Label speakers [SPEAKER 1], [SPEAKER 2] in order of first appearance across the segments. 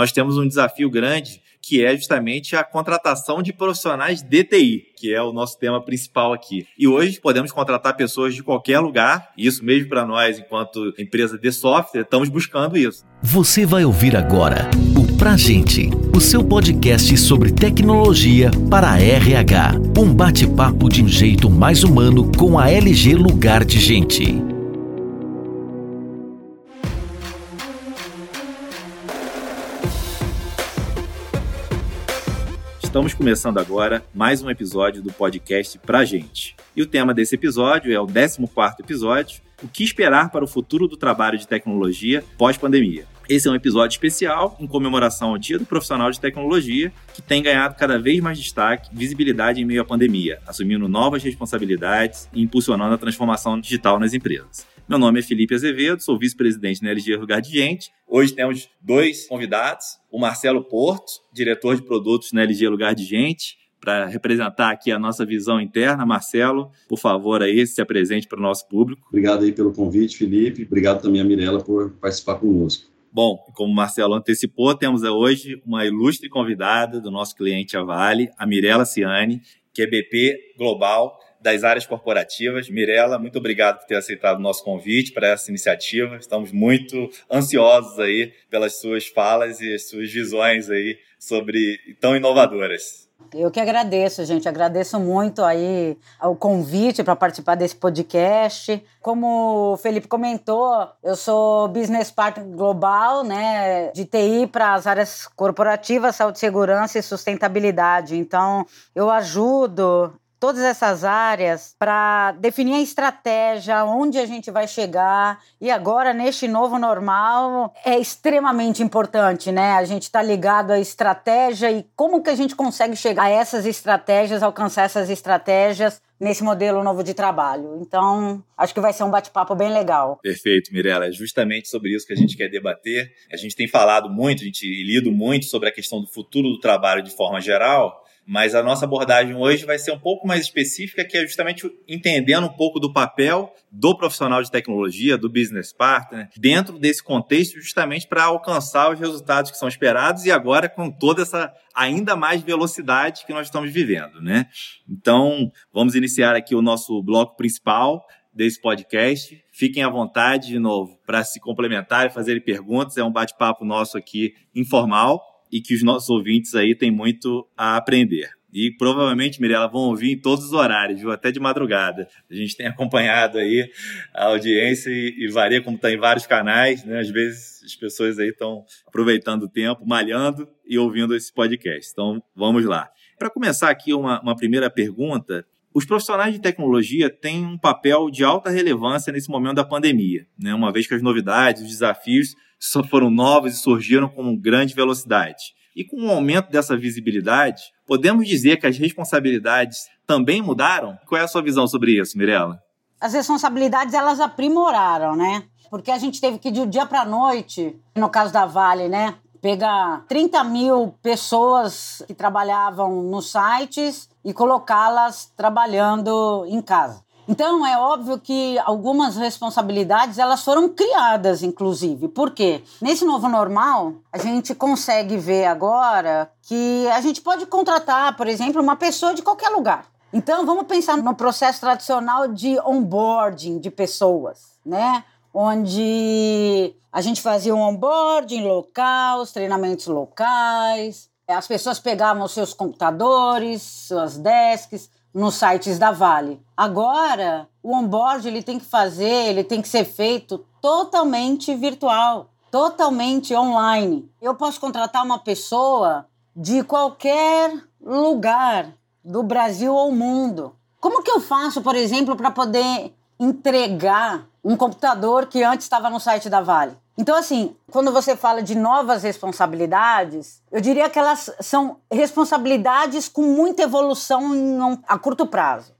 [SPEAKER 1] nós temos um desafio grande que é justamente a contratação de profissionais de TI, que é o nosso tema principal aqui. E hoje podemos contratar pessoas de qualquer lugar, isso mesmo para nós, enquanto empresa de software, estamos buscando isso.
[SPEAKER 2] Você vai ouvir agora o Pra Gente, o seu podcast sobre tecnologia para a RH. Um bate-papo de um jeito mais humano com a LG Lugar de Gente.
[SPEAKER 1] Estamos começando agora mais um episódio do podcast Pra Gente. E o tema desse episódio é o 14 episódio, o que esperar para o futuro do trabalho de tecnologia pós-pandemia. Esse é um episódio especial em comemoração ao Dia do Profissional de Tecnologia, que tem ganhado cada vez mais destaque, visibilidade em meio à pandemia, assumindo novas responsabilidades e impulsionando a transformação digital nas empresas. Meu nome é Felipe Azevedo, sou vice-presidente na LG Lugar de Gente. Hoje temos dois convidados, o Marcelo Porto, diretor de produtos na LG Lugar de Gente, para representar aqui a nossa visão interna. Marcelo, por favor, aí se apresente para o nosso público.
[SPEAKER 3] Obrigado aí pelo convite, Felipe. Obrigado também a Mirella por participar conosco.
[SPEAKER 1] Bom, como o Marcelo antecipou, temos hoje uma ilustre convidada do nosso cliente Avale, a Mirella Ciani, que é BP Global das áreas corporativas. Mirela, muito obrigado por ter aceitado o nosso convite para essa iniciativa. Estamos muito ansiosos aí pelas suas falas e as suas visões aí sobre tão inovadoras.
[SPEAKER 4] Eu que agradeço, gente. Agradeço muito aí o convite para participar desse podcast. Como o Felipe comentou, eu sou business partner global, né, de TI para as áreas corporativas, saúde, segurança e sustentabilidade. Então, eu ajudo todas essas áreas para definir a estratégia, onde a gente vai chegar. E agora, neste novo normal, é extremamente importante, né? A gente está ligado à estratégia e como que a gente consegue chegar a essas estratégias, alcançar essas estratégias nesse modelo novo de trabalho. Então, acho que vai ser um bate-papo bem legal.
[SPEAKER 1] Perfeito, Mirella. É justamente sobre isso que a gente quer debater. A gente tem falado muito, a gente lido muito sobre a questão do futuro do trabalho de forma geral, mas a nossa abordagem hoje vai ser um pouco mais específica, que é justamente entendendo um pouco do papel do profissional de tecnologia, do business partner, dentro desse contexto, justamente para alcançar os resultados que são esperados e agora com toda essa ainda mais velocidade que nós estamos vivendo, né? Então, vamos iniciar aqui o nosso bloco principal desse podcast. Fiquem à vontade de novo para se complementar e fazerem perguntas. É um bate-papo nosso aqui informal e que os nossos ouvintes aí têm muito a aprender. E provavelmente, Mirella, vão ouvir em todos os horários, viu? Até de madrugada. A gente tem acompanhado aí a audiência e, varia como está em vários canais, né? Às vezes as pessoas aí estão aproveitando o tempo, malhando e ouvindo esse podcast. Então, vamos lá. Para começar aqui uma, uma primeira pergunta, os profissionais de tecnologia têm um papel de alta relevância nesse momento da pandemia, né? uma vez que as novidades, os desafios só foram novos e surgiram com grande velocidade. E com o aumento dessa visibilidade, podemos dizer que as responsabilidades também mudaram? Qual é a sua visão sobre isso, Mirella?
[SPEAKER 4] As responsabilidades elas aprimoraram, né? Porque a gente teve que de dia para noite, no caso da Vale, né, pegar 30 mil pessoas que trabalhavam nos sites e colocá-las trabalhando em casa. Então é óbvio que algumas responsabilidades elas foram criadas, inclusive. Por quê? Nesse novo normal, a gente consegue ver agora que a gente pode contratar, por exemplo, uma pessoa de qualquer lugar. Então vamos pensar no processo tradicional de onboarding de pessoas, né? Onde a gente fazia um onboarding local, os treinamentos locais, as pessoas pegavam seus computadores, suas desks, nos sites da Vale. Agora, o onboard ele tem que fazer, ele tem que ser feito totalmente virtual, totalmente online. Eu posso contratar uma pessoa de qualquer lugar do Brasil ou mundo. Como que eu faço, por exemplo, para poder entregar um computador que antes estava no site da Vale? Então, assim, quando você fala de novas responsabilidades, eu diria que elas são responsabilidades com muita evolução um, a curto prazo.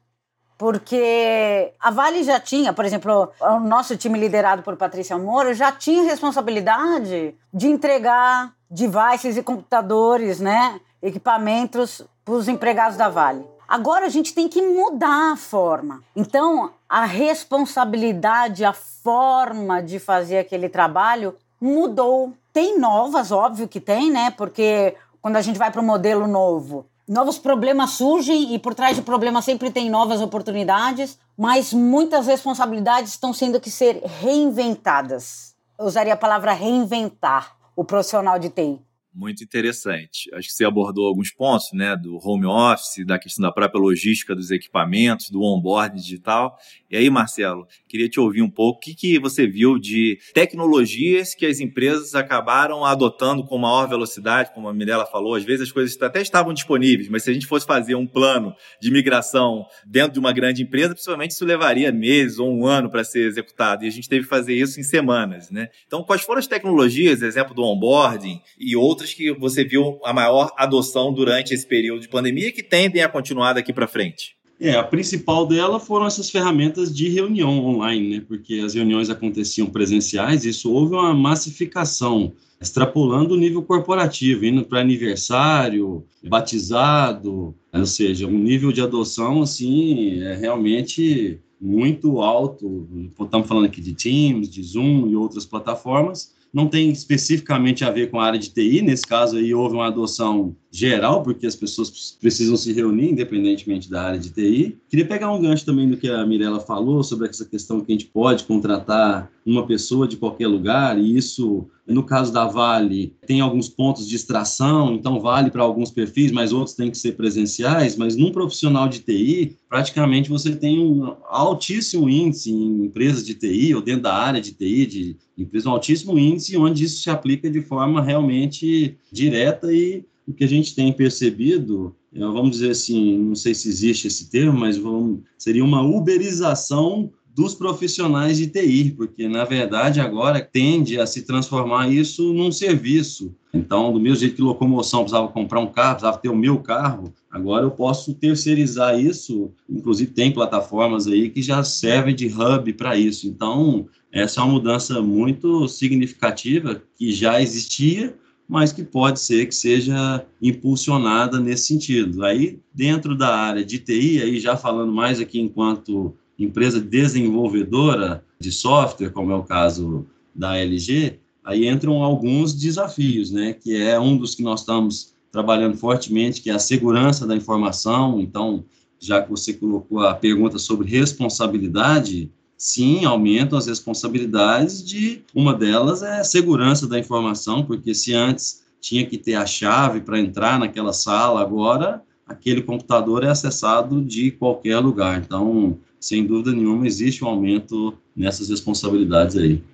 [SPEAKER 4] Porque a Vale já tinha, por exemplo, o nosso time liderado por Patrícia Moura já tinha responsabilidade de entregar devices e computadores, né, equipamentos para os empregados da Vale. Agora a gente tem que mudar a forma. Então, a responsabilidade, a forma de fazer aquele trabalho mudou. Tem novas, óbvio que tem, né? Porque quando a gente vai para o modelo novo, novos problemas surgem e por trás de problemas sempre tem novas oportunidades, mas muitas responsabilidades estão sendo que ser reinventadas. Eu usaria a palavra reinventar o profissional de TI
[SPEAKER 1] muito interessante. Acho que você abordou alguns pontos, né, do home office, da questão da própria logística dos equipamentos, do onboard digital. E aí, Marcelo, queria te ouvir um pouco o que, que você viu de tecnologias que as empresas acabaram adotando com maior velocidade, como a Mirella falou, às vezes as coisas até estavam disponíveis, mas se a gente fosse fazer um plano de migração dentro de uma grande empresa, principalmente isso levaria meses ou um ano para ser executado, e a gente teve que fazer isso em semanas, né? Então, quais foram as tecnologias, exemplo do onboarding e outras outras que você viu a maior adoção durante esse período de pandemia que tendem a continuar daqui para frente?
[SPEAKER 3] É, a principal dela foram essas ferramentas de reunião online, né? Porque as reuniões aconteciam presenciais, isso houve uma massificação, extrapolando o nível corporativo, indo para aniversário, batizado, ou seja, um nível de adoção assim é realmente muito alto. Estamos falando aqui de Teams, de Zoom e outras plataformas não tem especificamente a ver com a área de TI, nesse caso aí houve uma adoção geral, porque as pessoas precisam se reunir, independentemente da área de TI. Queria pegar um gancho também do que a Mirella falou sobre essa questão que a gente pode contratar uma pessoa de qualquer lugar, e isso, no caso da Vale, tem alguns pontos de extração, então vale para alguns perfis, mas outros têm que ser presenciais, mas num profissional de TI, praticamente você tem um altíssimo índice em empresas de TI, ou dentro da área de TI, de empresas, um altíssimo índice, onde isso se aplica de forma realmente direta e o que a gente tem percebido, vamos dizer assim, não sei se existe esse termo, mas vamos, seria uma uberização dos profissionais de TI, porque na verdade agora tende a se transformar isso num serviço. Então, do mesmo jeito que locomoção precisava comprar um carro, precisava ter o meu carro, agora eu posso terceirizar isso. Inclusive tem plataformas aí que já servem de hub para isso. Então, essa é uma mudança muito significativa que já existia, mas que pode ser que seja impulsionada nesse sentido. Aí, dentro da área de TI, aí já falando mais aqui enquanto empresa desenvolvedora de software, como é o caso da LG, aí entram alguns desafios, né, que é um dos que nós estamos trabalhando fortemente, que é a segurança da informação. Então, já que você colocou a pergunta sobre responsabilidade, sim, aumentam as responsabilidades de uma delas é a segurança da informação, porque se antes tinha que ter a chave para entrar naquela sala, agora aquele computador é acessado de qualquer lugar. Então, sem dúvida nenhuma, existe um aumento nessas responsabilidades aí.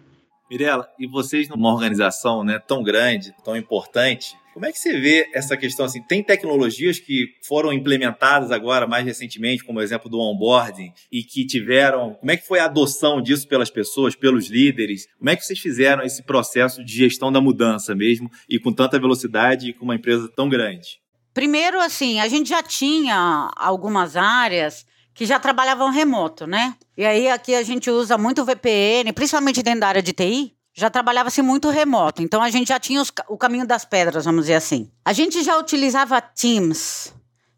[SPEAKER 1] Mirela, e vocês numa organização né, tão grande, tão importante, como é que você vê essa questão assim? Tem tecnologias que foram implementadas agora mais recentemente, como o exemplo do onboarding, e que tiveram. Como é que foi a adoção disso pelas pessoas, pelos líderes? Como é que vocês fizeram esse processo de gestão da mudança mesmo e com tanta velocidade e com uma empresa tão grande?
[SPEAKER 4] Primeiro, assim, a gente já tinha algumas áreas que já trabalhavam remoto, né? E aí aqui a gente usa muito VPN, principalmente dentro da área de TI, já trabalhava-se muito remoto, então a gente já tinha os, o caminho das pedras, vamos dizer assim. A gente já utilizava Teams,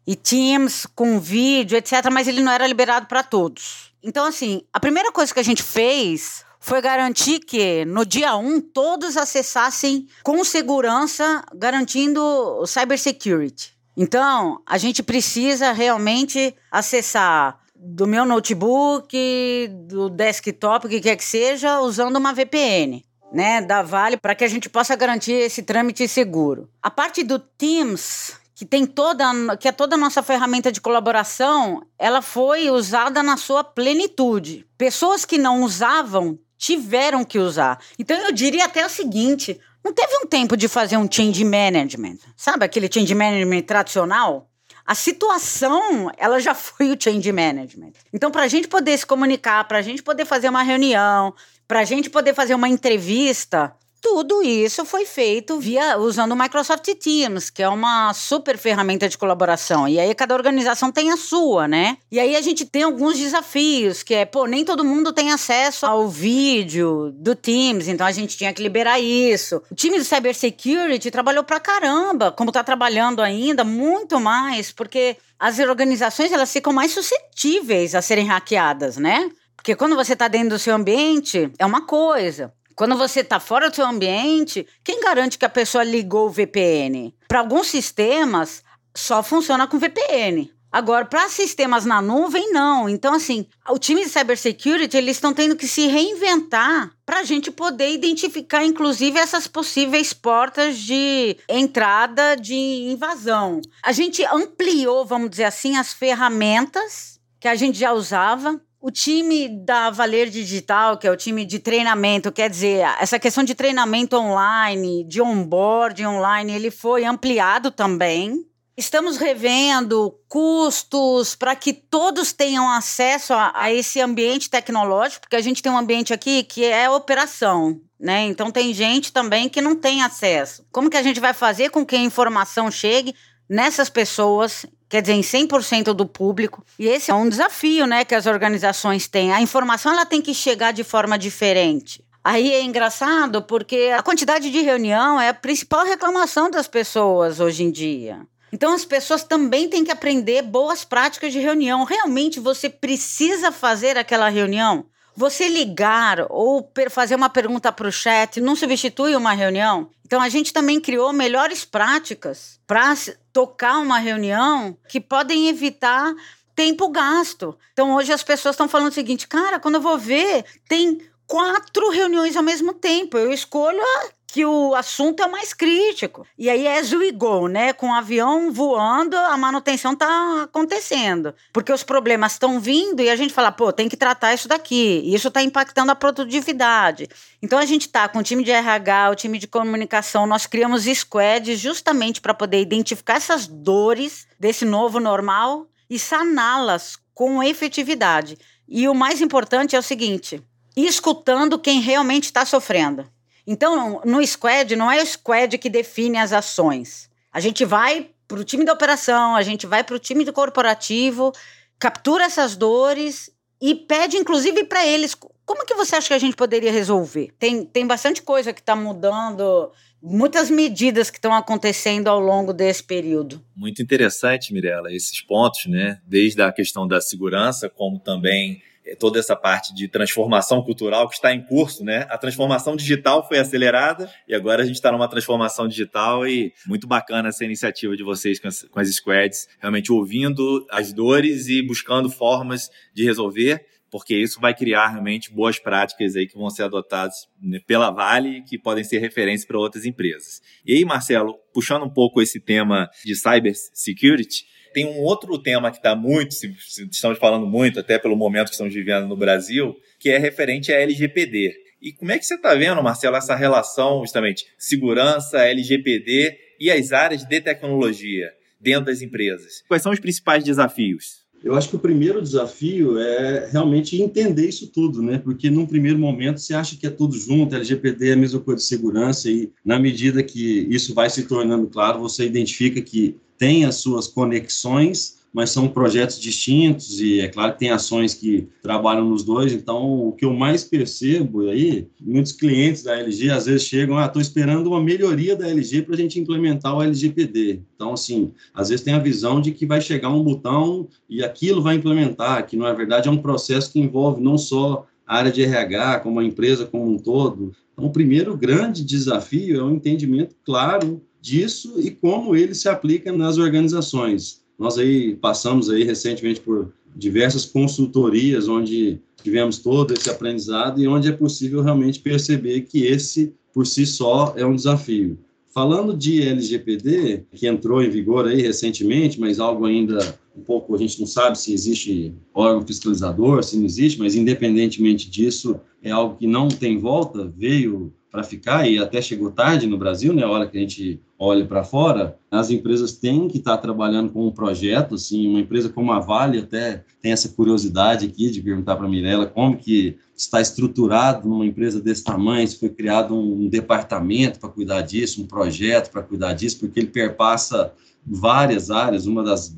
[SPEAKER 4] e Teams com vídeo, etc., mas ele não era liberado para todos. Então, assim, a primeira coisa que a gente fez foi garantir que no dia 1 todos acessassem com segurança, garantindo cybersecurity. Então, a gente precisa realmente acessar do meu notebook, do desktop, o que quer que seja, usando uma VPN né, da Vale para que a gente possa garantir esse trâmite seguro. A parte do Teams, que tem toda, que é toda a nossa ferramenta de colaboração, ela foi usada na sua plenitude. Pessoas que não usavam tiveram que usar. Então eu diria até o seguinte, não teve um tempo de fazer um change management. Sabe aquele change management tradicional? A situação, ela já foi o change management. Então, para a gente poder se comunicar, para a gente poder fazer uma reunião, para a gente poder fazer uma entrevista, tudo isso foi feito via usando o Microsoft Teams, que é uma super ferramenta de colaboração. E aí cada organização tem a sua, né? E aí a gente tem alguns desafios, que é, pô, nem todo mundo tem acesso ao vídeo do Teams, então a gente tinha que liberar isso. O time do Cybersecurity trabalhou pra caramba, como tá trabalhando ainda, muito mais, porque as organizações elas ficam mais suscetíveis a serem hackeadas, né? Porque quando você está dentro do seu ambiente, é uma coisa. Quando você está fora do seu ambiente, quem garante que a pessoa ligou o VPN? Para alguns sistemas, só funciona com VPN. Agora, para sistemas na nuvem, não. Então, assim, o time de cybersecurity, eles estão tendo que se reinventar para a gente poder identificar, inclusive, essas possíveis portas de entrada de invasão. A gente ampliou, vamos dizer assim, as ferramentas que a gente já usava. O time da Valer Digital, que é o time de treinamento, quer dizer, essa questão de treinamento online, de onboarding online, ele foi ampliado também. Estamos revendo custos para que todos tenham acesso a, a, esse ambiente tecnológico, porque a gente tem um ambiente aqui que é operação, né? Então tem gente também que não tem acesso. Como que a gente vai fazer com que a informação chegue nessas pessoas, quer dizer, em 100% do público? E esse é um desafio, né, que as organizações têm. A informação ela tem que chegar de forma diferente. Aí é engraçado porque a quantidade de reunião é a principal reclamação das pessoas hoje em dia. Então as pessoas também têm que aprender boas práticas de reunião. Realmente você precisa fazer aquela reunião? Você ligar ou fazer uma pergunta para o chat não substitui uma reunião? Então a gente também criou melhores práticas para tocar uma reunião que podem evitar tempo gasto. Então hoje as pessoas estão falando o seguinte, cara, quando eu vou ver, tem quatro reuniões ao mesmo tempo. Eu escolho a que o assunto é mais crítico. E aí é go, né? Com o avião voando, a manutenção tá acontecendo. Porque os problemas estão vindo e a gente fala, pô, tem que tratar isso daqui. Isso está impactando a produtividade. Então a gente tá com o time de RH, o time de comunicação, nós criamos squads justamente para poder identificar essas dores desse novo normal e saná-las com efetividade. E o mais importante é o seguinte: escutando quem realmente está sofrendo. Então, no squad, não é o squad que define as ações. A gente vai para o time da operação, a gente vai para o time do corporativo, captura essas dores e pede, inclusive, para eles como que você acha que a gente poderia resolver? Tem, tem bastante coisa que está mudando, muitas medidas que estão acontecendo ao longo desse período.
[SPEAKER 1] Muito interessante, Mirella, esses pontos, né? Desde a questão da segurança, como também toda essa parte de transformação cultural que está em curso, né? A transformação digital foi acelerada e agora a gente está numa transformação digital e muito bacana essa iniciativa de vocês com as, com as squads, realmente ouvindo as dores e buscando formas de resolver porque isso vai criar realmente boas práticas aí que vão ser adotadas né, pela Vale que podem ser referência para outras empresas. E aí, Marcelo, puxando um pouco esse tema de cyber security, tem um outro tema que está muito, se, se estamos falando muito, até pelo momento que estamos vivendo no Brasil, que é referente à LGPD. E como é que você está vendo, Marcelo, essa relação justamente segurança, LGPD e as áreas de tecnologia dentro das empresas? Quais são os principais desafios?
[SPEAKER 3] Eu acho que o primeiro desafio é realmente entender isso tudo, né? Porque num primeiro momento você acha que é tudo junto, LGPD é a mesma coisa de segurança e na medida que isso vai se tornando claro, você identifica que tem as suas conexões, mas são projetos distintos e é claro que tem ações que trabalham nos dois. Então, o que eu mais percebo aí, muitos clientes da LG às vezes chegam, ah, estou esperando uma melhoria da LG para a gente implementar o LGPD. Então, assim, às vezes tem a visão de que vai chegar um botão e aquilo vai implementar, que na verdade é um processo que envolve não só a área de RH, como a empresa como um todo. Então, o primeiro grande desafio é o entendimento claro disso e como ele se aplica nas organizações. Nós aí passamos aí recentemente por diversas consultorias onde tivemos todo esse aprendizado e onde é possível realmente perceber que esse por si só é um desafio. Falando de LGPD, que entrou em vigor aí recentemente, mas algo ainda um pouco a gente não sabe se existe órgão fiscalizador, se não existe, mas independentemente disso, é algo que não tem volta, veio para ficar e até chegou tarde no Brasil, né? A hora que a gente olha para fora, as empresas têm que estar tá trabalhando com um projeto, assim, uma empresa como a Vale até tem essa curiosidade aqui de perguntar para a Mirella como que está estruturado numa empresa desse tamanho, se foi criado um, um departamento para cuidar disso, um projeto para cuidar disso, porque ele perpassa várias áreas, uma das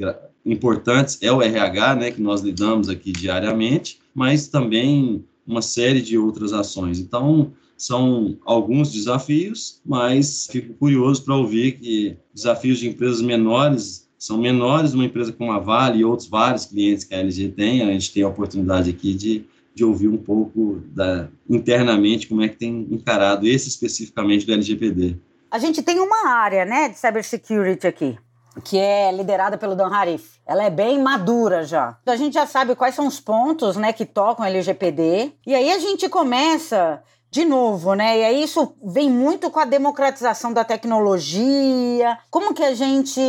[SPEAKER 3] importantes é o RH, né, que nós lidamos aqui diariamente, mas também uma série de outras ações. Então, são alguns desafios, mas fico curioso para ouvir que desafios de empresas menores são menores, uma empresa como a Vale e outros vários clientes que a LG tem, a gente tem a oportunidade aqui de de ouvir um pouco da, internamente como é que tem encarado esse especificamente do LGPD.
[SPEAKER 4] A gente tem uma área né, de cybersecurity aqui, que é liderada pelo Dan Harif. Ela é bem madura já. A gente já sabe quais são os pontos né, que tocam LGPD. E aí a gente começa de novo, né? E aí isso vem muito com a democratização da tecnologia. Como que a gente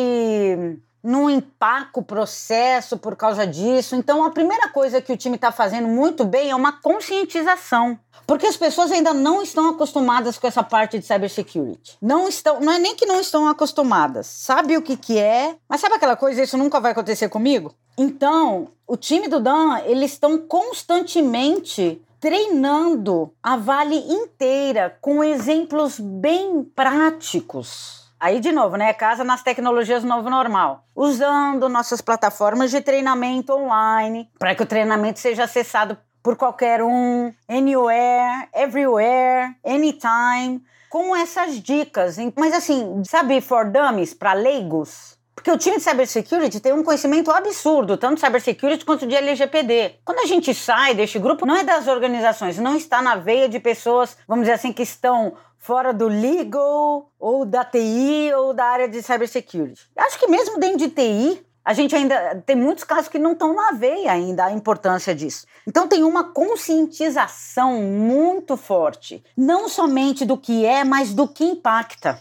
[SPEAKER 4] não empaca o processo por causa disso. Então, a primeira coisa que o time está fazendo muito bem é uma conscientização. Porque as pessoas ainda não estão acostumadas com essa parte de cybersecurity. Não estão, não é nem que não estão acostumadas. Sabe o que, que é, mas sabe aquela coisa, isso nunca vai acontecer comigo? Então, o time do Dan, eles estão constantemente treinando a Vale inteira com exemplos bem práticos Aí, de novo, né? Casa nas tecnologias novo normal. Usando nossas plataformas de treinamento online para que o treinamento seja acessado por qualquer um, anywhere, everywhere, anytime, com essas dicas. Mas assim, sabe, for dummies, para leigos? Porque o time de cybersecurity tem um conhecimento absurdo, tanto de cybersecurity quanto de LGPD. Quando a gente sai deste grupo, não é das organizações, não está na veia de pessoas, vamos dizer assim, que estão fora do legal ou da TI ou da área de cybersecurity. Acho que mesmo dentro de TI, a gente ainda tem muitos casos que não estão na veia ainda a importância disso. Então tem uma conscientização muito forte, não somente do que é, mas do que impacta.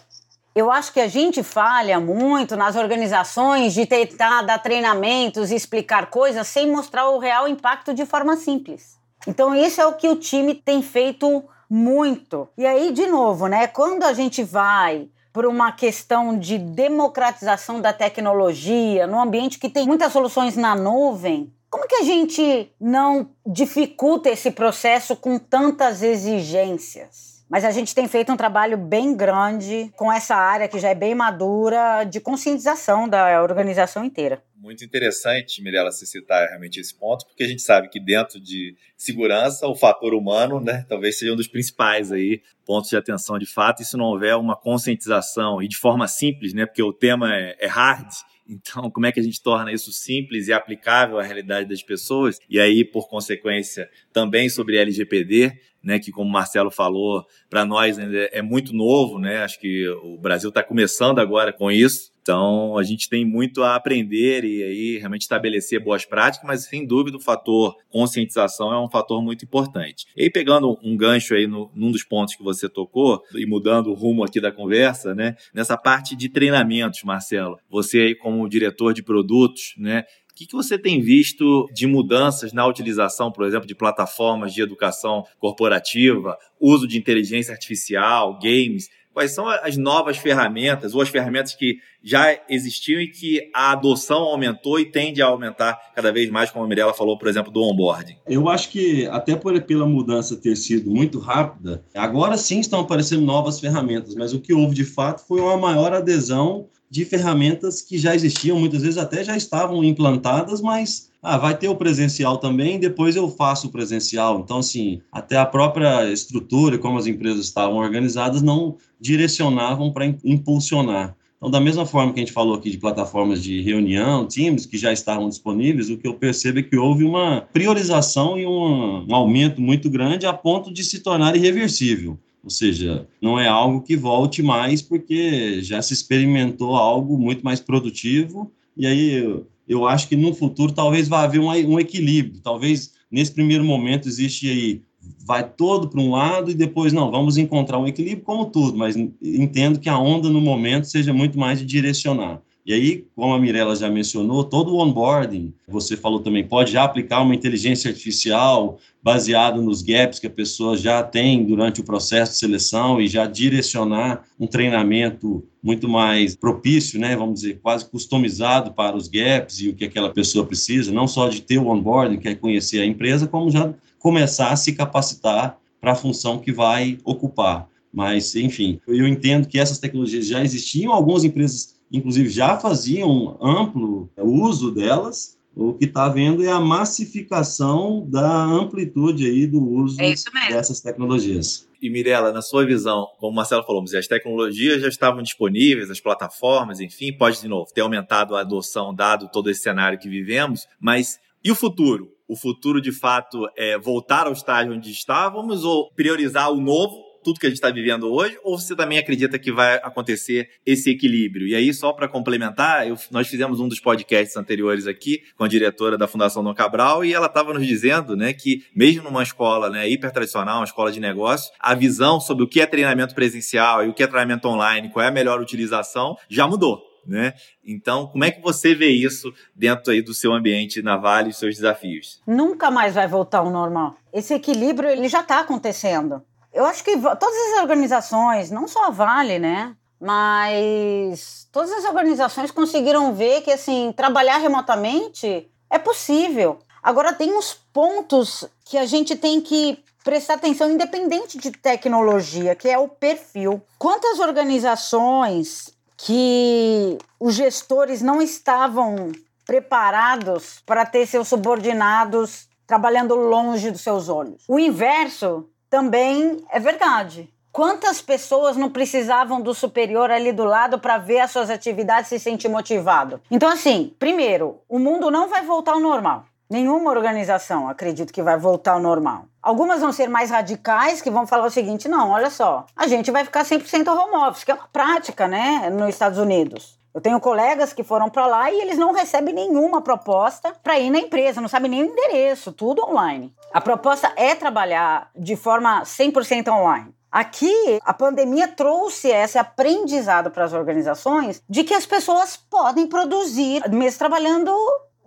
[SPEAKER 4] Eu acho que a gente falha muito nas organizações de tentar dar treinamentos e explicar coisas sem mostrar o real impacto de forma simples. Então, isso é o que o time tem feito muito. E aí, de novo, né? Quando a gente vai por uma questão de democratização da tecnologia, num ambiente que tem muitas soluções na nuvem, como que a gente não dificulta esse processo com tantas exigências? Mas a gente tem feito um trabalho bem grande com essa área que já é bem madura de conscientização da organização inteira.
[SPEAKER 1] Muito interessante, Mirella, se citar realmente esse ponto, porque a gente sabe que dentro de segurança, o fator humano, né, talvez seja um dos principais aí pontos de atenção de fato, e se não houver uma conscientização e de forma simples, né, porque o tema é, é hard, então, como é que a gente torna isso simples e aplicável à realidade das pessoas? E aí, por consequência, também sobre LGPD, né, que como o Marcelo falou, para nós ainda é muito novo, né? Acho que o Brasil está começando agora com isso. Então, a gente tem muito a aprender e aí realmente estabelecer boas práticas, mas sem dúvida o fator conscientização é um fator muito importante. E aí, pegando um gancho aí no, num dos pontos que você tocou e mudando o rumo aqui da conversa, né? Nessa parte de treinamentos, Marcelo, você aí como diretor de produtos, né? Que, que você tem visto de mudanças na utilização, por exemplo, de plataformas de educação corporativa, uso de inteligência artificial, games? Quais são as novas ferramentas ou as ferramentas que já existiam e que a adoção aumentou e tende a aumentar cada vez mais, como a Mirella falou, por exemplo, do onboarding?
[SPEAKER 3] Eu acho que, até por, pela mudança ter sido muito rápida, agora sim estão aparecendo novas ferramentas, mas o que houve de fato foi uma maior adesão de ferramentas que já existiam, muitas vezes até já estavam implantadas, mas ah, vai ter o presencial também, depois eu faço o presencial. Então, assim, até a própria estrutura, como as empresas estavam organizadas, não direcionavam para impulsionar. Então, da mesma forma que a gente falou aqui de plataformas de reunião, Teams, que já estavam disponíveis, o que eu percebo é que houve uma priorização e um, um aumento muito grande a ponto de se tornar irreversível. Ou seja, não é algo que volte mais porque já se experimentou algo muito mais produtivo e aí eu, eu acho que no futuro talvez vá haver um, um equilíbrio. Talvez nesse primeiro momento existe aí vai todo para um lado e depois não, vamos encontrar um equilíbrio como tudo, mas entendo que a onda no momento seja muito mais de direcionar. E aí, como a Mirella já mencionou, todo o onboarding, você falou também, pode já aplicar uma inteligência artificial baseado nos gaps que a pessoa já tem durante o processo de seleção e já direcionar um treinamento muito mais propício, né, vamos dizer, quase customizado para os gaps e o que aquela pessoa precisa, não só de ter o onboarding, que é conhecer a empresa, como já começar a se capacitar para a função que vai ocupar. Mas, enfim, eu entendo que essas tecnologias já existiam, algumas empresas inclusive já faziam amplo uso delas, o que está vendo é a massificação da amplitude aí do uso é dessas tecnologias.
[SPEAKER 1] E Mirella, na sua visão, como o Marcelo falou, as tecnologias já estavam disponíveis, as plataformas, enfim, pode de novo ter aumentado a adoção dado todo esse cenário que vivemos, mas e o futuro? o futuro de fato é voltar ao estágio onde estávamos ou priorizar o novo tudo que a gente está vivendo hoje, ou você também acredita que vai acontecer esse equilíbrio? E aí, só para complementar, eu, nós fizemos um dos podcasts anteriores aqui com a diretora da Fundação Dom Cabral e ela estava nos dizendo né, que, mesmo numa escola né, hiper tradicional, uma escola de negócios, a visão sobre o que é treinamento presencial e o que é treinamento online, qual é a melhor utilização, já mudou. Né? Então, como é que você vê isso dentro aí do seu ambiente na Vale e seus desafios?
[SPEAKER 4] Nunca mais vai voltar ao normal. Esse equilíbrio ele já está acontecendo. Eu acho que todas as organizações, não só a Vale, né? Mas todas as organizações conseguiram ver que, assim, trabalhar remotamente é possível. Agora, tem uns pontos que a gente tem que prestar atenção, independente de tecnologia, que é o perfil. Quantas organizações que os gestores não estavam preparados para ter seus subordinados trabalhando longe dos seus olhos? O inverso também é verdade. Quantas pessoas não precisavam do superior ali do lado para ver as suas atividades e se sentir motivado? Então, assim, primeiro, o mundo não vai voltar ao normal. Nenhuma organização acredito que vai voltar ao normal. Algumas vão ser mais radicais, que vão falar o seguinte: não, olha só, a gente vai ficar 100% home office, que é uma prática, né, nos Estados Unidos. Eu tenho colegas que foram para lá e eles não recebem nenhuma proposta para ir na empresa, não sabem nem o endereço, tudo online. A proposta é trabalhar de forma 100% online. Aqui, a pandemia trouxe esse aprendizado para as organizações de que as pessoas podem produzir, mesmo trabalhando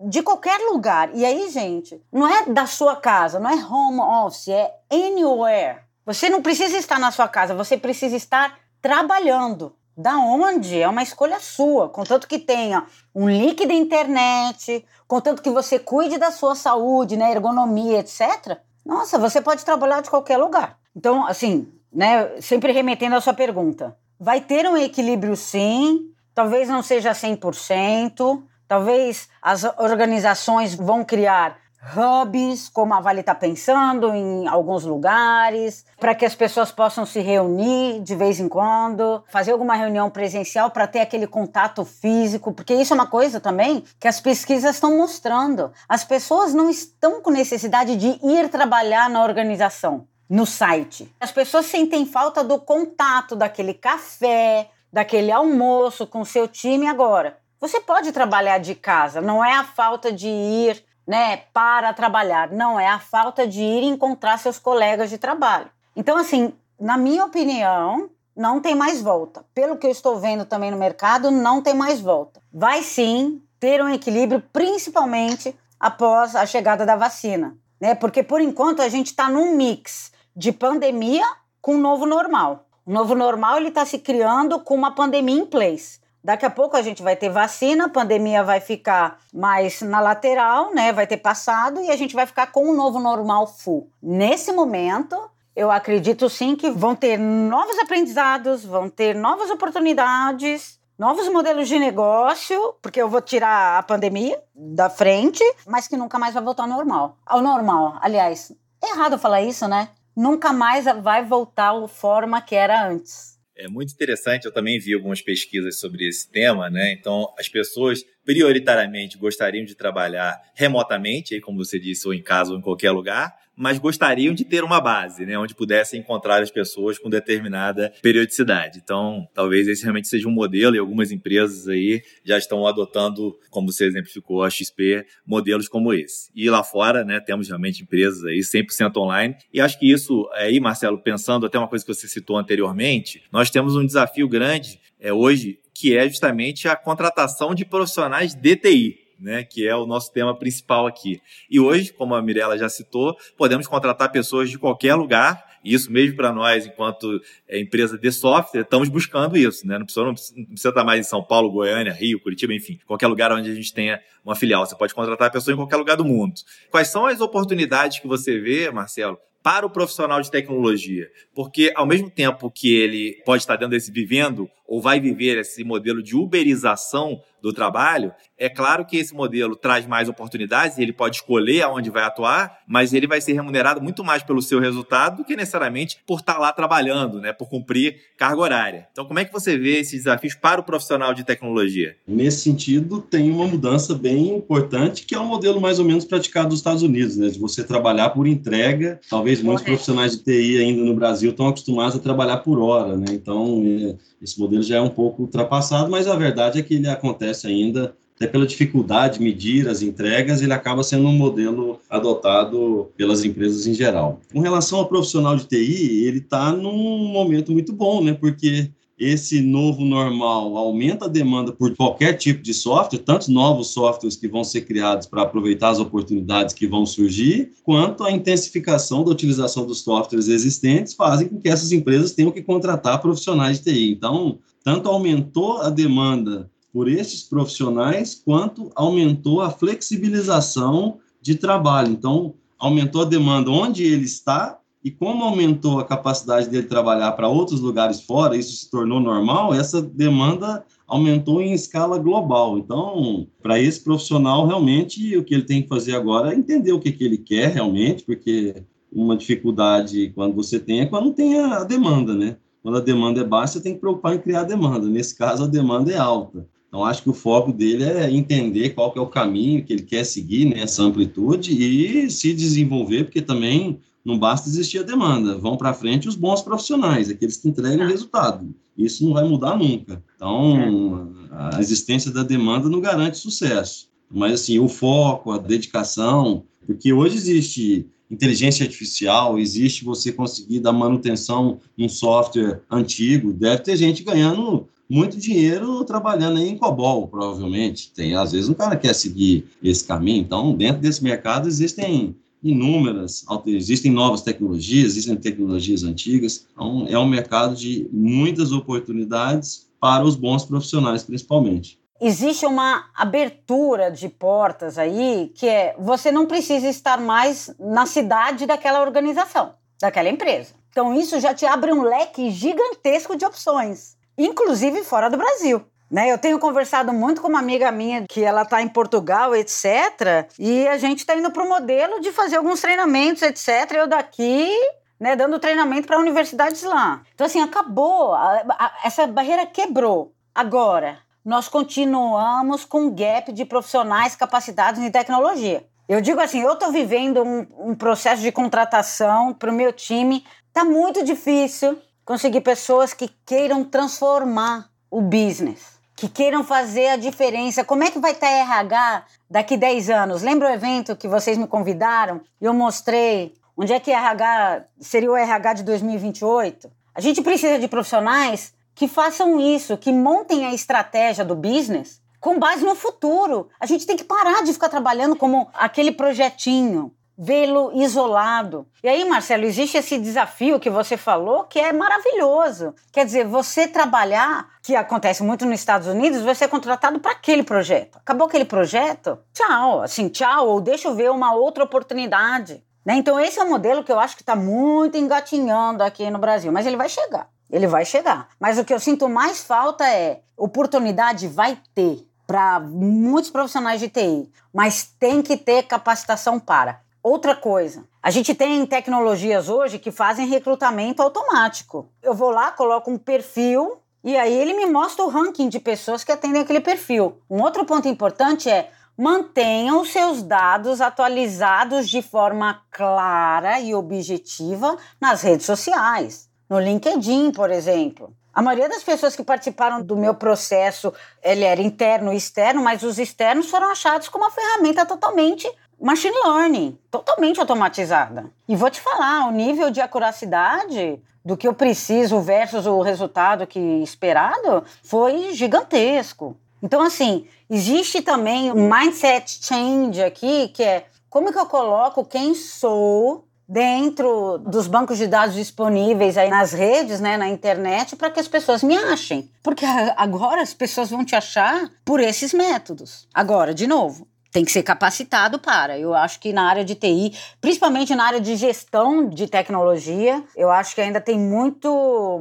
[SPEAKER 4] de qualquer lugar. E aí, gente, não é da sua casa, não é home office, é anywhere. Você não precisa estar na sua casa, você precisa estar trabalhando. Da onde? É uma escolha sua, contanto que tenha um link da internet, contanto que você cuide da sua saúde, né, ergonomia, etc. Nossa, você pode trabalhar de qualquer lugar. Então, assim, né, sempre remetendo à sua pergunta, vai ter um equilíbrio sim, talvez não seja 100%, talvez as organizações vão criar hubs, como a Vale está pensando, em alguns lugares, para que as pessoas possam se reunir de vez em quando, fazer alguma reunião presencial para ter aquele contato físico, porque isso é uma coisa também que as pesquisas estão mostrando. As pessoas não estão com necessidade de ir trabalhar na organização, no site. As pessoas sentem falta do contato, daquele café, daquele almoço com seu time agora. Você pode trabalhar de casa, não é a falta de ir né, para trabalhar. Não, é a falta de ir encontrar seus colegas de trabalho. Então, assim, na minha opinião, não tem mais volta. Pelo que eu estou vendo também no mercado, não tem mais volta. Vai sim ter um equilíbrio, principalmente após a chegada da vacina, né? Porque por enquanto a gente está num mix de pandemia com um novo normal. O novo normal ele está se criando com uma pandemia em place. Daqui a pouco a gente vai ter vacina, a pandemia vai ficar mais na lateral, né? Vai ter passado e a gente vai ficar com um novo normal full. Nesse momento, eu acredito sim que vão ter novos aprendizados, vão ter novas oportunidades, novos modelos de negócio, porque eu vou tirar a pandemia da frente, mas que nunca mais vai voltar ao normal. Ao normal, aliás, é errado falar isso, né? Nunca mais vai voltar à forma que era antes.
[SPEAKER 1] É muito interessante, eu também vi algumas pesquisas sobre esse tema, né? Então, as pessoas prioritariamente gostariam de trabalhar remotamente, como você disse, ou em casa ou em qualquer lugar, mas gostariam de ter uma base, né, onde pudessem encontrar as pessoas com determinada periodicidade. Então, talvez esse realmente seja um modelo e algumas empresas aí já estão adotando, como você exemplificou, a XP, modelos como esse. E lá fora, né, temos realmente empresas aí 100% online. E acho que isso aí, Marcelo, pensando até uma coisa que você citou anteriormente, nós temos um desafio grande é hoje que é justamente a contratação de profissionais de TI né, que é o nosso tema principal aqui. E hoje, como a Mirella já citou, podemos contratar pessoas de qualquer lugar, e isso mesmo para nós, enquanto é, empresa de software, estamos buscando isso. Né? Não, precisa, não precisa estar mais em São Paulo, Goiânia, Rio, Curitiba, enfim, qualquer lugar onde a gente tenha uma filial. Você pode contratar a pessoa em qualquer lugar do mundo. Quais são as oportunidades que você vê, Marcelo, para o profissional de tecnologia. Porque, ao mesmo tempo que ele pode estar dentro desse vivendo ou vai viver esse modelo de uberização do trabalho, é claro que esse modelo traz mais oportunidades e ele pode escolher aonde vai atuar, mas ele vai ser remunerado muito mais pelo seu resultado do que necessariamente por estar lá trabalhando, né, por cumprir carga horária. Então, como é que você vê esses desafios para o profissional de tecnologia?
[SPEAKER 3] Nesse sentido, tem uma mudança bem importante, que é o um modelo mais ou menos praticado nos Estados Unidos, né, de você trabalhar por entrega. Talvez muitos profissionais de TI ainda no Brasil estão acostumados a trabalhar por hora, né? Então, é, esse modelo já é um pouco ultrapassado, mas a verdade é que ele acontece ainda até pela dificuldade de medir as entregas, ele acaba sendo um modelo adotado pelas empresas em geral. Com relação ao profissional de TI, ele está num momento muito bom, né? Porque esse novo normal aumenta a demanda por qualquer tipo de software, tanto novos softwares que vão ser criados para aproveitar as oportunidades que vão surgir, quanto a intensificação da utilização dos softwares existentes fazem com que essas empresas tenham que contratar profissionais de TI. Então, tanto aumentou a demanda por esses profissionais, quanto aumentou a flexibilização de trabalho. Então, aumentou a demanda onde ele está e como aumentou a capacidade dele trabalhar para outros lugares fora, isso se tornou normal, essa demanda aumentou em escala global. Então, para esse profissional, realmente, o que ele tem que fazer agora é entender o que, que ele quer realmente, porque uma dificuldade quando você tem é quando tem a demanda, né? Quando a demanda é baixa, você tem que preocupar em criar demanda. Nesse caso, a demanda é alta. Então, acho que o foco dele é entender qual que é o caminho que ele quer seguir, né, essa amplitude, e se desenvolver, porque também não basta existir a demanda, vão para frente os bons profissionais, aqueles que entregam resultado. Isso não vai mudar nunca. Então, a existência da demanda não garante sucesso. Mas, assim, o foco, a dedicação, porque hoje existe inteligência artificial, existe você conseguir dar manutenção num software antigo, deve ter gente ganhando muito dinheiro trabalhando aí em COBOL, provavelmente. Tem, às vezes, um cara quer seguir esse caminho. Então, dentro desse mercado existem inúmeras, existem novas tecnologias, existem tecnologias antigas. Então, é um mercado de muitas oportunidades para os bons profissionais, principalmente.
[SPEAKER 4] Existe uma abertura de portas aí que é você não precisa estar mais na cidade daquela organização, daquela empresa. Então, isso já te abre um leque gigantesco de opções inclusive fora do Brasil. Né, eu tenho conversado muito com uma amiga minha que ela está em Portugal, etc. E a gente está indo para o modelo de fazer alguns treinamentos, etc. Eu daqui, né, dando treinamento para universidades lá. Então, assim, acabou. A, a, essa barreira quebrou. Agora, nós continuamos com um gap de profissionais capacitados em tecnologia. Eu digo assim, eu estou vivendo um, um processo de contratação para o meu time. Está muito difícil conseguir pessoas que queiram transformar o business, que queiram fazer a diferença. Como é que vai estar RH daqui 10 anos? Lembra o evento que vocês me convidaram e eu mostrei onde é que RH seria o RH de 2028? A gente precisa de profissionais que façam isso, que montem a estratégia do business com base no futuro. A gente tem que parar de ficar trabalhando como aquele projetinho vê-lo isolado. E aí, Marcelo, existe esse desafio que você falou que é maravilhoso. Quer dizer, você trabalhar, que acontece muito nos Estados Unidos, você ser contratado para aquele projeto. Acabou aquele projeto? Tchau, assim, tchau, ou deixa eu ver uma outra oportunidade. Né? Então, esse é um modelo que eu acho que está muito engatinhando aqui no Brasil, mas ele vai chegar. Ele vai chegar. Mas o que eu sinto mais falta é oportunidade vai ter para muitos profissionais de TI, mas tem que ter capacitação para. Outra coisa, a gente tem tecnologias hoje que fazem recrutamento automático. Eu vou lá, coloco um perfil e aí ele me mostra o ranking de pessoas que atendem aquele perfil. Um outro ponto importante é mantenham seus dados atualizados de forma clara e objetiva nas redes sociais, no LinkedIn, por exemplo. A maioria das pessoas que participaram do meu processo, ele era interno e externo, mas os externos foram achados como uma ferramenta totalmente machine learning, totalmente automatizada. E vou te falar, o nível de acuracidade do que eu preciso versus o resultado que esperado foi gigantesco. Então, assim, existe também um mindset change aqui, que é como que eu coloco quem sou dentro dos bancos de dados disponíveis aí nas redes, né, na internet, para que as pessoas me achem. Porque agora as pessoas vão te achar por esses métodos. Agora, de novo, tem que ser capacitado para. Eu acho que na área de TI, principalmente na área de gestão de tecnologia, eu acho que ainda tem muito,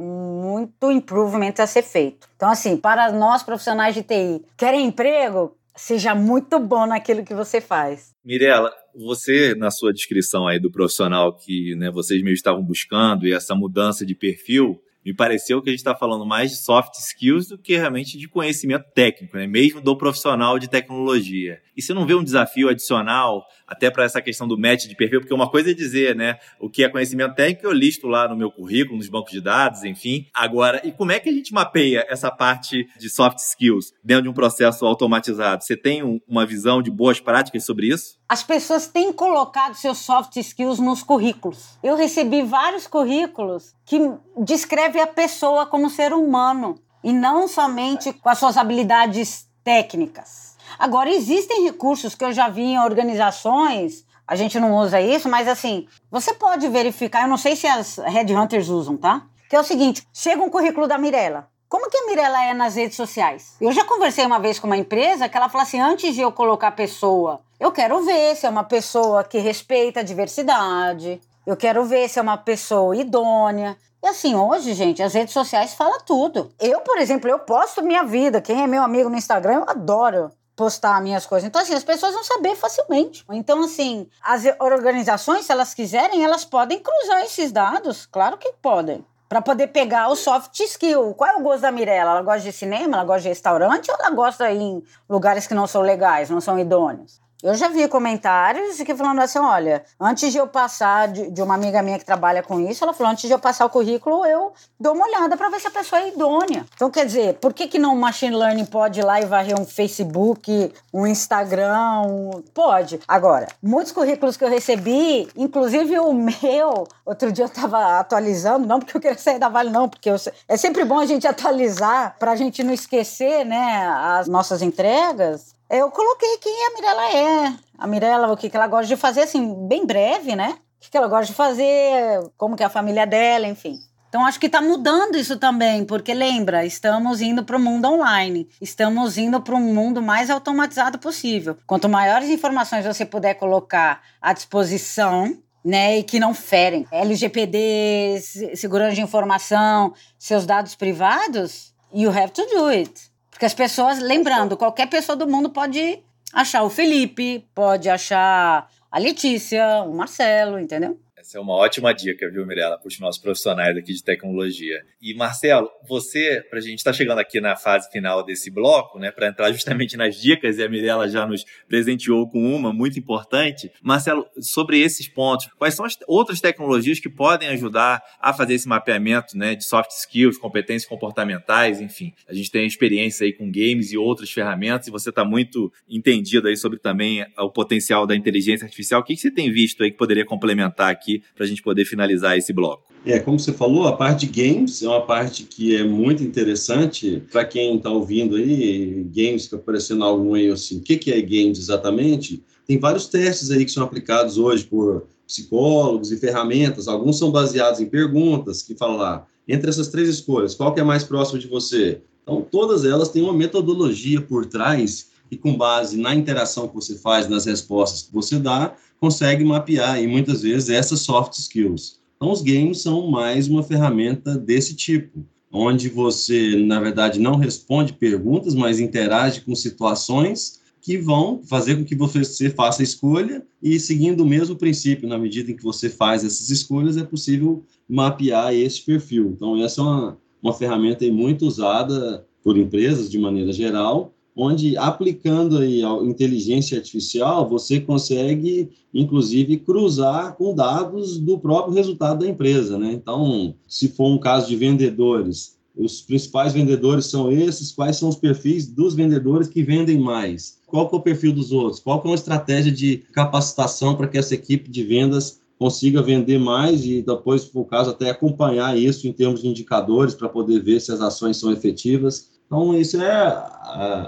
[SPEAKER 4] muito improvement a ser feito. Então, assim, para nós profissionais de TI, querem emprego? Seja muito bom naquilo que você faz.
[SPEAKER 1] Mirela, você, na sua descrição aí do profissional que né, vocês mesmo estavam buscando e essa mudança de perfil, me pareceu que a gente está falando mais de soft skills do que realmente de conhecimento técnico, né? mesmo do profissional de tecnologia. E você não vê um desafio adicional até para essa questão do match de perfil? Porque uma coisa é dizer, né, o que é conhecimento técnico eu listo lá no meu currículo, nos bancos de dados, enfim. Agora, e como é que a gente mapeia essa parte de soft skills dentro de um processo automatizado? Você tem uma visão de boas práticas sobre isso?
[SPEAKER 4] As pessoas têm colocado seus soft skills nos currículos. Eu recebi vários currículos que descrevem a pessoa como ser humano e não somente com as suas habilidades técnicas. Agora, existem recursos que eu já vi em organizações, a gente não usa isso, mas assim, você pode verificar, eu não sei se as headhunters usam, tá? Que é o seguinte, chega um currículo da Mirella. Como que a Mirella é nas redes sociais? Eu já conversei uma vez com uma empresa que ela falou assim, antes de eu colocar a pessoa, eu quero ver se é uma pessoa que respeita a diversidade, eu quero ver se é uma pessoa idônea. E assim, hoje, gente, as redes sociais falam tudo. Eu, por exemplo, eu posto minha vida. Quem é meu amigo no Instagram, eu adoro postar minhas coisas. Então, assim, as pessoas vão saber facilmente. Então, assim, as organizações, se elas quiserem, elas podem cruzar esses dados. Claro que podem. Para poder pegar o soft skill. Qual é o gosto da Mirella? Ela gosta de cinema? Ela gosta de restaurante? Ou ela gosta em lugares que não são legais, não são idôneos? Eu já vi comentários que falando assim, olha, antes de eu passar, de, de, uma amiga minha que trabalha com isso, ela falou, antes de eu passar o currículo, eu dou uma olhada para ver se a pessoa é idônea. Então, quer dizer, por que que não o machine learning pode ir lá e varrer um Facebook, um Instagram? Um... Pode. Agora, muitos currículos que eu recebi, inclusive o meu, outro dia eu estava atualizando, não porque eu queria sair da Vale, não, porque eu... é sempre bom a gente atualizar para a gente não esquecer, né, as nossas entregas. Eu coloquei quem a Mirella é. A Mirella, o que, que ela gosta de fazer, assim, bem breve, né? O que, que ela gosta de fazer, como que é a família dela, enfim. Então, acho que está mudando isso também, porque lembra, estamos indo para o mundo online, estamos indo para um mundo mais automatizado possível. Quanto maiores informações você puder colocar à disposição, né, e que não ferem LGPD, segurança de informação, seus dados privados, you have to do it. Porque as pessoas, lembrando, qualquer pessoa do mundo pode achar o Felipe, pode achar a Letícia, o Marcelo, entendeu?
[SPEAKER 1] Essa é uma ótima dica, viu, Mirella, para os nossos profissionais aqui de tecnologia. E, Marcelo, você, para a gente estar tá chegando aqui na fase final desse bloco, né, para entrar justamente nas dicas, e a Mirella já nos presenteou com uma muito importante. Marcelo, sobre esses pontos, quais são as outras tecnologias que podem ajudar a fazer esse mapeamento né, de soft skills, competências comportamentais, enfim? A gente tem experiência aí com games e outras ferramentas, e você está muito entendido aí sobre também o potencial da inteligência artificial. O que, que você tem visto aí que poderia complementar aqui para a gente poder finalizar esse bloco.
[SPEAKER 3] É, como você falou, a parte de games é uma parte que é muito interessante para quem está ouvindo aí, games que aparecendo algum aí assim, o que, que é games exatamente? Tem vários testes aí que são aplicados hoje por psicólogos e ferramentas, alguns são baseados em perguntas que falam lá, entre essas três escolhas, qual que é mais próximo de você? Então, todas elas têm uma metodologia por trás e com base na interação que você faz, nas respostas que você dá, consegue mapear e muitas vezes essas soft skills. Então, os games são mais uma ferramenta desse tipo, onde você, na verdade, não responde perguntas, mas interage com situações que vão fazer com que você faça a escolha e seguindo o mesmo princípio, na medida em que você faz essas escolhas, é possível mapear esse perfil. Então, essa é uma, uma ferramenta muito usada por empresas de maneira geral onde aplicando aí a inteligência artificial, você consegue, inclusive, cruzar com dados do próprio resultado da empresa, né? Então, se for um caso de vendedores, os principais vendedores são esses, quais são os perfis dos vendedores que vendem mais? Qual é o perfil dos outros? Qual é uma estratégia de capacitação para que essa equipe de vendas consiga vender mais e depois, o caso, até acompanhar isso em termos de indicadores para poder ver se as ações são efetivas. Então, isso é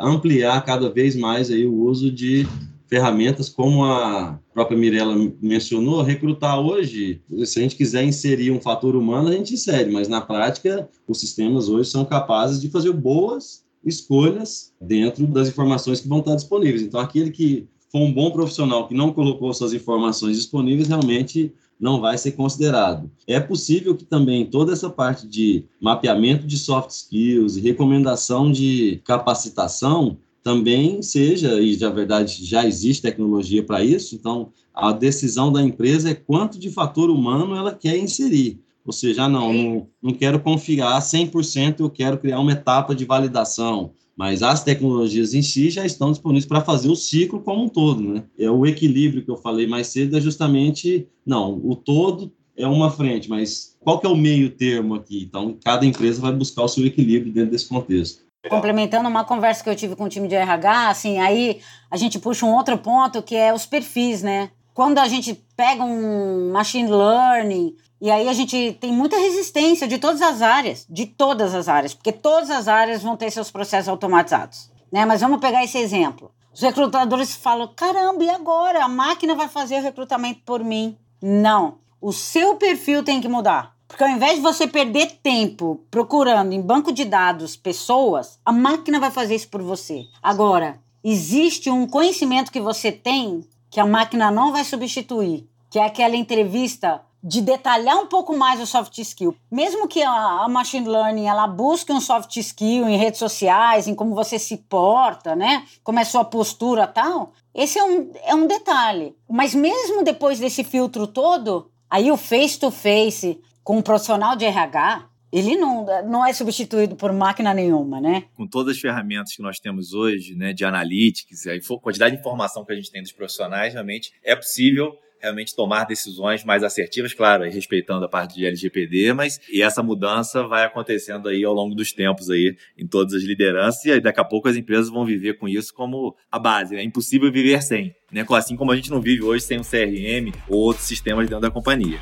[SPEAKER 3] ampliar cada vez mais aí o uso de ferramentas, como a própria Mirella mencionou, recrutar hoje, se a gente quiser inserir um fator humano, a gente insere, mas na prática, os sistemas hoje são capazes de fazer boas escolhas dentro das informações que vão estar disponíveis. Então, aquele que for um bom profissional que não colocou suas informações disponíveis, realmente não vai ser considerado. É possível que também toda essa parte de mapeamento de soft skills e recomendação de capacitação também seja, e na verdade já existe tecnologia para isso, então a decisão da empresa é quanto de fator humano ela quer inserir. Ou seja, ah, não, não, não quero confiar 100%, eu quero criar uma etapa de validação. Mas as tecnologias em si já estão disponíveis para fazer o ciclo como um todo, né? É o equilíbrio que eu falei mais cedo, é justamente, não, o todo é uma frente, mas qual que é o meio termo aqui? Então, cada empresa vai buscar o seu equilíbrio dentro desse contexto.
[SPEAKER 4] Complementando uma conversa que eu tive com o time de RH, assim, aí a gente puxa um outro ponto que é os perfis, né? Quando a gente pega um machine learning, e aí a gente tem muita resistência de todas as áreas, de todas as áreas, porque todas as áreas vão ter seus processos automatizados, né? Mas vamos pegar esse exemplo. Os recrutadores falam: "Caramba, e agora? A máquina vai fazer o recrutamento por mim?" Não. O seu perfil tem que mudar. Porque ao invés de você perder tempo procurando em banco de dados pessoas, a máquina vai fazer isso por você. Agora, existe um conhecimento que você tem que a máquina não vai substituir, que é aquela entrevista de detalhar um pouco mais o soft skill. Mesmo que a, machine learning ela busque um soft skill em redes sociais, em como você se porta, né? Como é sua postura tal, esse é um, é um detalhe. Mas mesmo depois desse filtro todo, aí o face to face com um profissional de RH, ele não, não é substituído por máquina nenhuma, né?
[SPEAKER 1] Com todas as ferramentas que nós temos hoje, né, de analytics, a quantidade de informação que a gente tem dos profissionais, realmente é possível realmente tomar decisões mais assertivas, claro, respeitando a parte de LGPD, mas e essa mudança vai acontecendo aí ao longo dos tempos aí em todas as lideranças e daqui a pouco as empresas vão viver com isso como a base, né? é impossível viver sem, né? Assim como a gente não vive hoje sem um CRM ou outros sistemas dentro da companhia.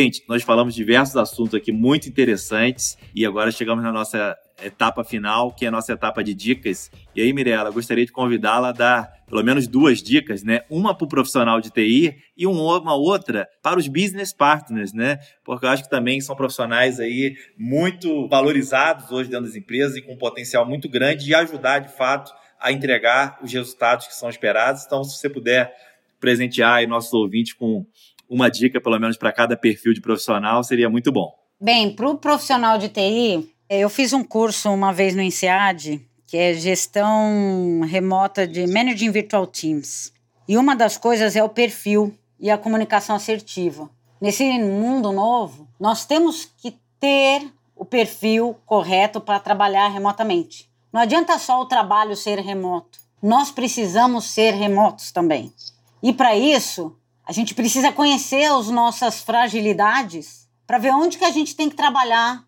[SPEAKER 1] Gente, nós falamos diversos assuntos aqui muito interessantes e agora chegamos na nossa etapa final, que é a nossa etapa de dicas. E aí, Mirella, gostaria de convidá-la a dar pelo menos duas dicas, né? Uma para o profissional de TI e uma outra para os business partners, né? Porque eu acho que também são profissionais aí muito valorizados hoje dentro das empresas e com um potencial muito grande de ajudar, de fato, a entregar os resultados que são esperados. Então, se você puder presentear nossos ouvintes com uma dica, pelo menos, para cada perfil de profissional, seria muito bom.
[SPEAKER 4] Bem, para o profissional de TI, eu fiz um curso uma vez no INSEAD, que é gestão remota de Managing Virtual Teams. E uma das coisas é o perfil e a comunicação assertiva. Nesse mundo novo, nós temos que ter o perfil correto para trabalhar remotamente. Não adianta só o trabalho ser remoto. Nós precisamos ser remotos também. E para isso, a gente precisa conhecer as nossas fragilidades para ver onde que a gente tem que trabalhar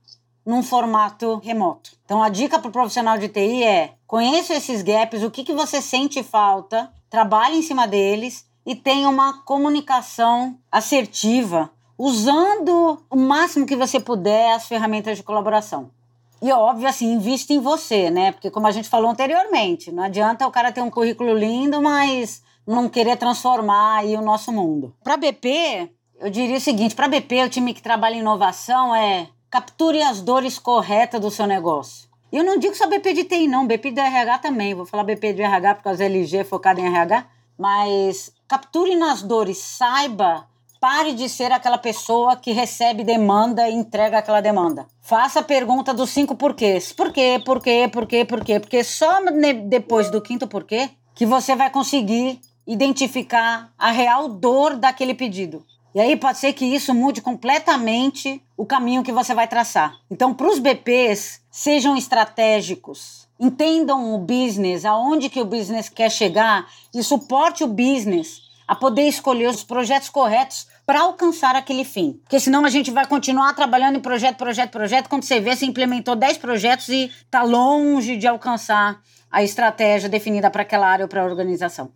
[SPEAKER 4] num formato remoto. Então a dica para o profissional de TI é: conheça esses gaps, o que, que você sente falta, trabalhe em cima deles e tenha uma comunicação assertiva, usando o máximo que você puder as ferramentas de colaboração. E óbvio, assim, invista em você, né? Porque como a gente falou anteriormente, não adianta o cara ter um currículo lindo, mas não querer transformar aí o nosso mundo. Para BP, eu diria o seguinte: para BP, o time que trabalha em inovação é capture as dores corretas do seu negócio. E eu não digo só BP de TI, não, BP de RH também. Vou falar BP de RH porque as LG focada em RH, mas capture nas dores, saiba Pare de ser aquela pessoa que recebe demanda e entrega aquela demanda. Faça a pergunta dos cinco porquês. Por quê? Por quê? Por quê? Por quê? Porque só depois do quinto porquê que você vai conseguir identificar a real dor daquele pedido. E aí pode ser que isso mude completamente o caminho que você vai traçar. Então, para os BPs, sejam estratégicos, entendam o business, aonde que o business quer chegar e suporte o business a poder escolher os projetos corretos para alcançar aquele fim. Porque senão a gente vai continuar trabalhando em projeto, projeto, projeto. Quando você vê, você implementou 10 projetos e está longe de alcançar a estratégia definida para aquela área ou para a organização.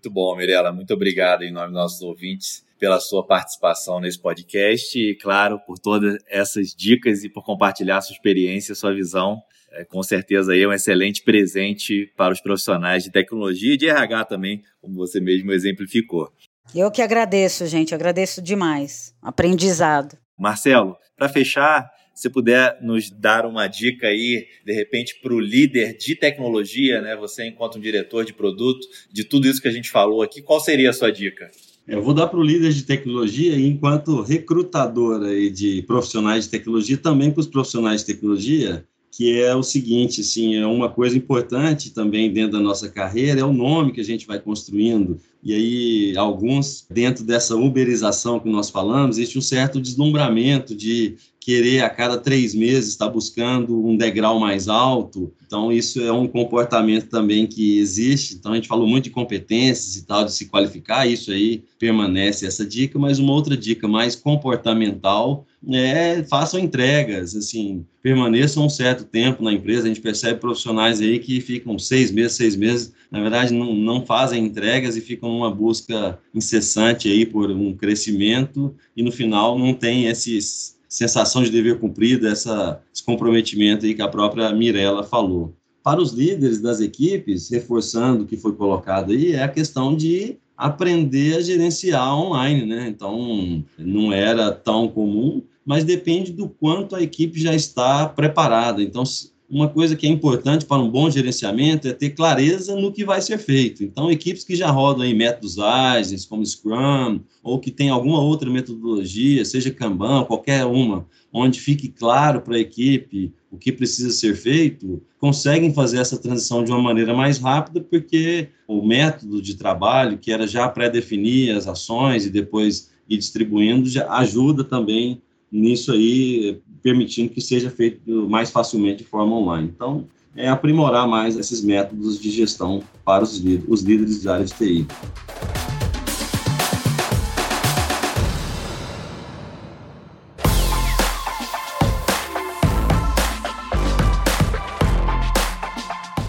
[SPEAKER 1] Muito bom, Mirella. Muito obrigado em nome dos nossos ouvintes pela sua participação nesse podcast e, claro, por todas essas dicas e por compartilhar sua experiência, sua visão. É, com certeza aí é um excelente presente para os profissionais de tecnologia e de RH também, como você mesmo exemplificou.
[SPEAKER 4] Eu que agradeço, gente, agradeço demais. Aprendizado.
[SPEAKER 1] Marcelo, para fechar, se puder nos dar uma dica aí, de repente, para o líder de tecnologia, né? Você enquanto um diretor de produto, de tudo isso que a gente falou aqui, qual seria a sua dica?
[SPEAKER 3] Eu vou dar para o líder de tecnologia, e enquanto recrutador aí de profissionais de tecnologia, também para os profissionais de tecnologia, que é o seguinte, assim, é uma coisa importante também dentro da nossa carreira, é o nome que a gente vai construindo. E aí, alguns, dentro dessa uberização que nós falamos, existe um certo deslumbramento de querer a cada três meses estar buscando um degrau mais alto. Então, isso é um comportamento também que existe. Então, a gente falou muito de competências e tal, de se qualificar, isso aí permanece essa dica, mas uma outra dica mais comportamental é façam entregas, assim, permaneçam um certo tempo na empresa. A gente percebe profissionais aí que ficam seis meses, seis meses, na verdade, não, não fazem entregas e ficam numa busca incessante aí por um crescimento e no final não tem esses sensação de dever cumprido, essa, esse comprometimento aí que a própria Mirella falou. Para os líderes das equipes, reforçando o que foi colocado aí, é a questão de aprender a gerenciar online, né? Então, não era tão comum, mas depende do quanto a equipe já está preparada. Então, uma coisa que é importante para um bom gerenciamento é ter clareza no que vai ser feito. Então, equipes que já rodam em métodos ágeis, como Scrum, ou que tem alguma outra metodologia, seja Kanban, qualquer uma, onde fique claro para a equipe o que precisa ser feito, conseguem fazer essa transição de uma maneira mais rápida, porque o método de trabalho, que era já pré-definir as ações e depois ir distribuindo, já ajuda também nisso aí, permitindo que seja feito mais facilmente de forma online. Então, é aprimorar mais esses métodos de gestão para os, líderes, os líderes de área de TI.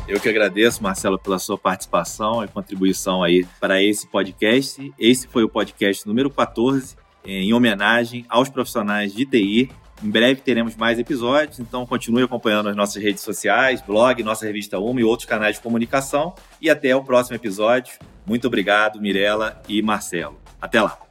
[SPEAKER 1] Eu que agradeço, Marcelo, pela sua participação e contribuição aí para esse podcast. Esse foi o podcast número 14, em homenagem aos profissionais de TI em breve teremos mais episódios, então continue acompanhando as nossas redes sociais, blog, nossa revista Uma e outros canais de comunicação. E até o próximo episódio. Muito obrigado, Mirella e Marcelo. Até lá.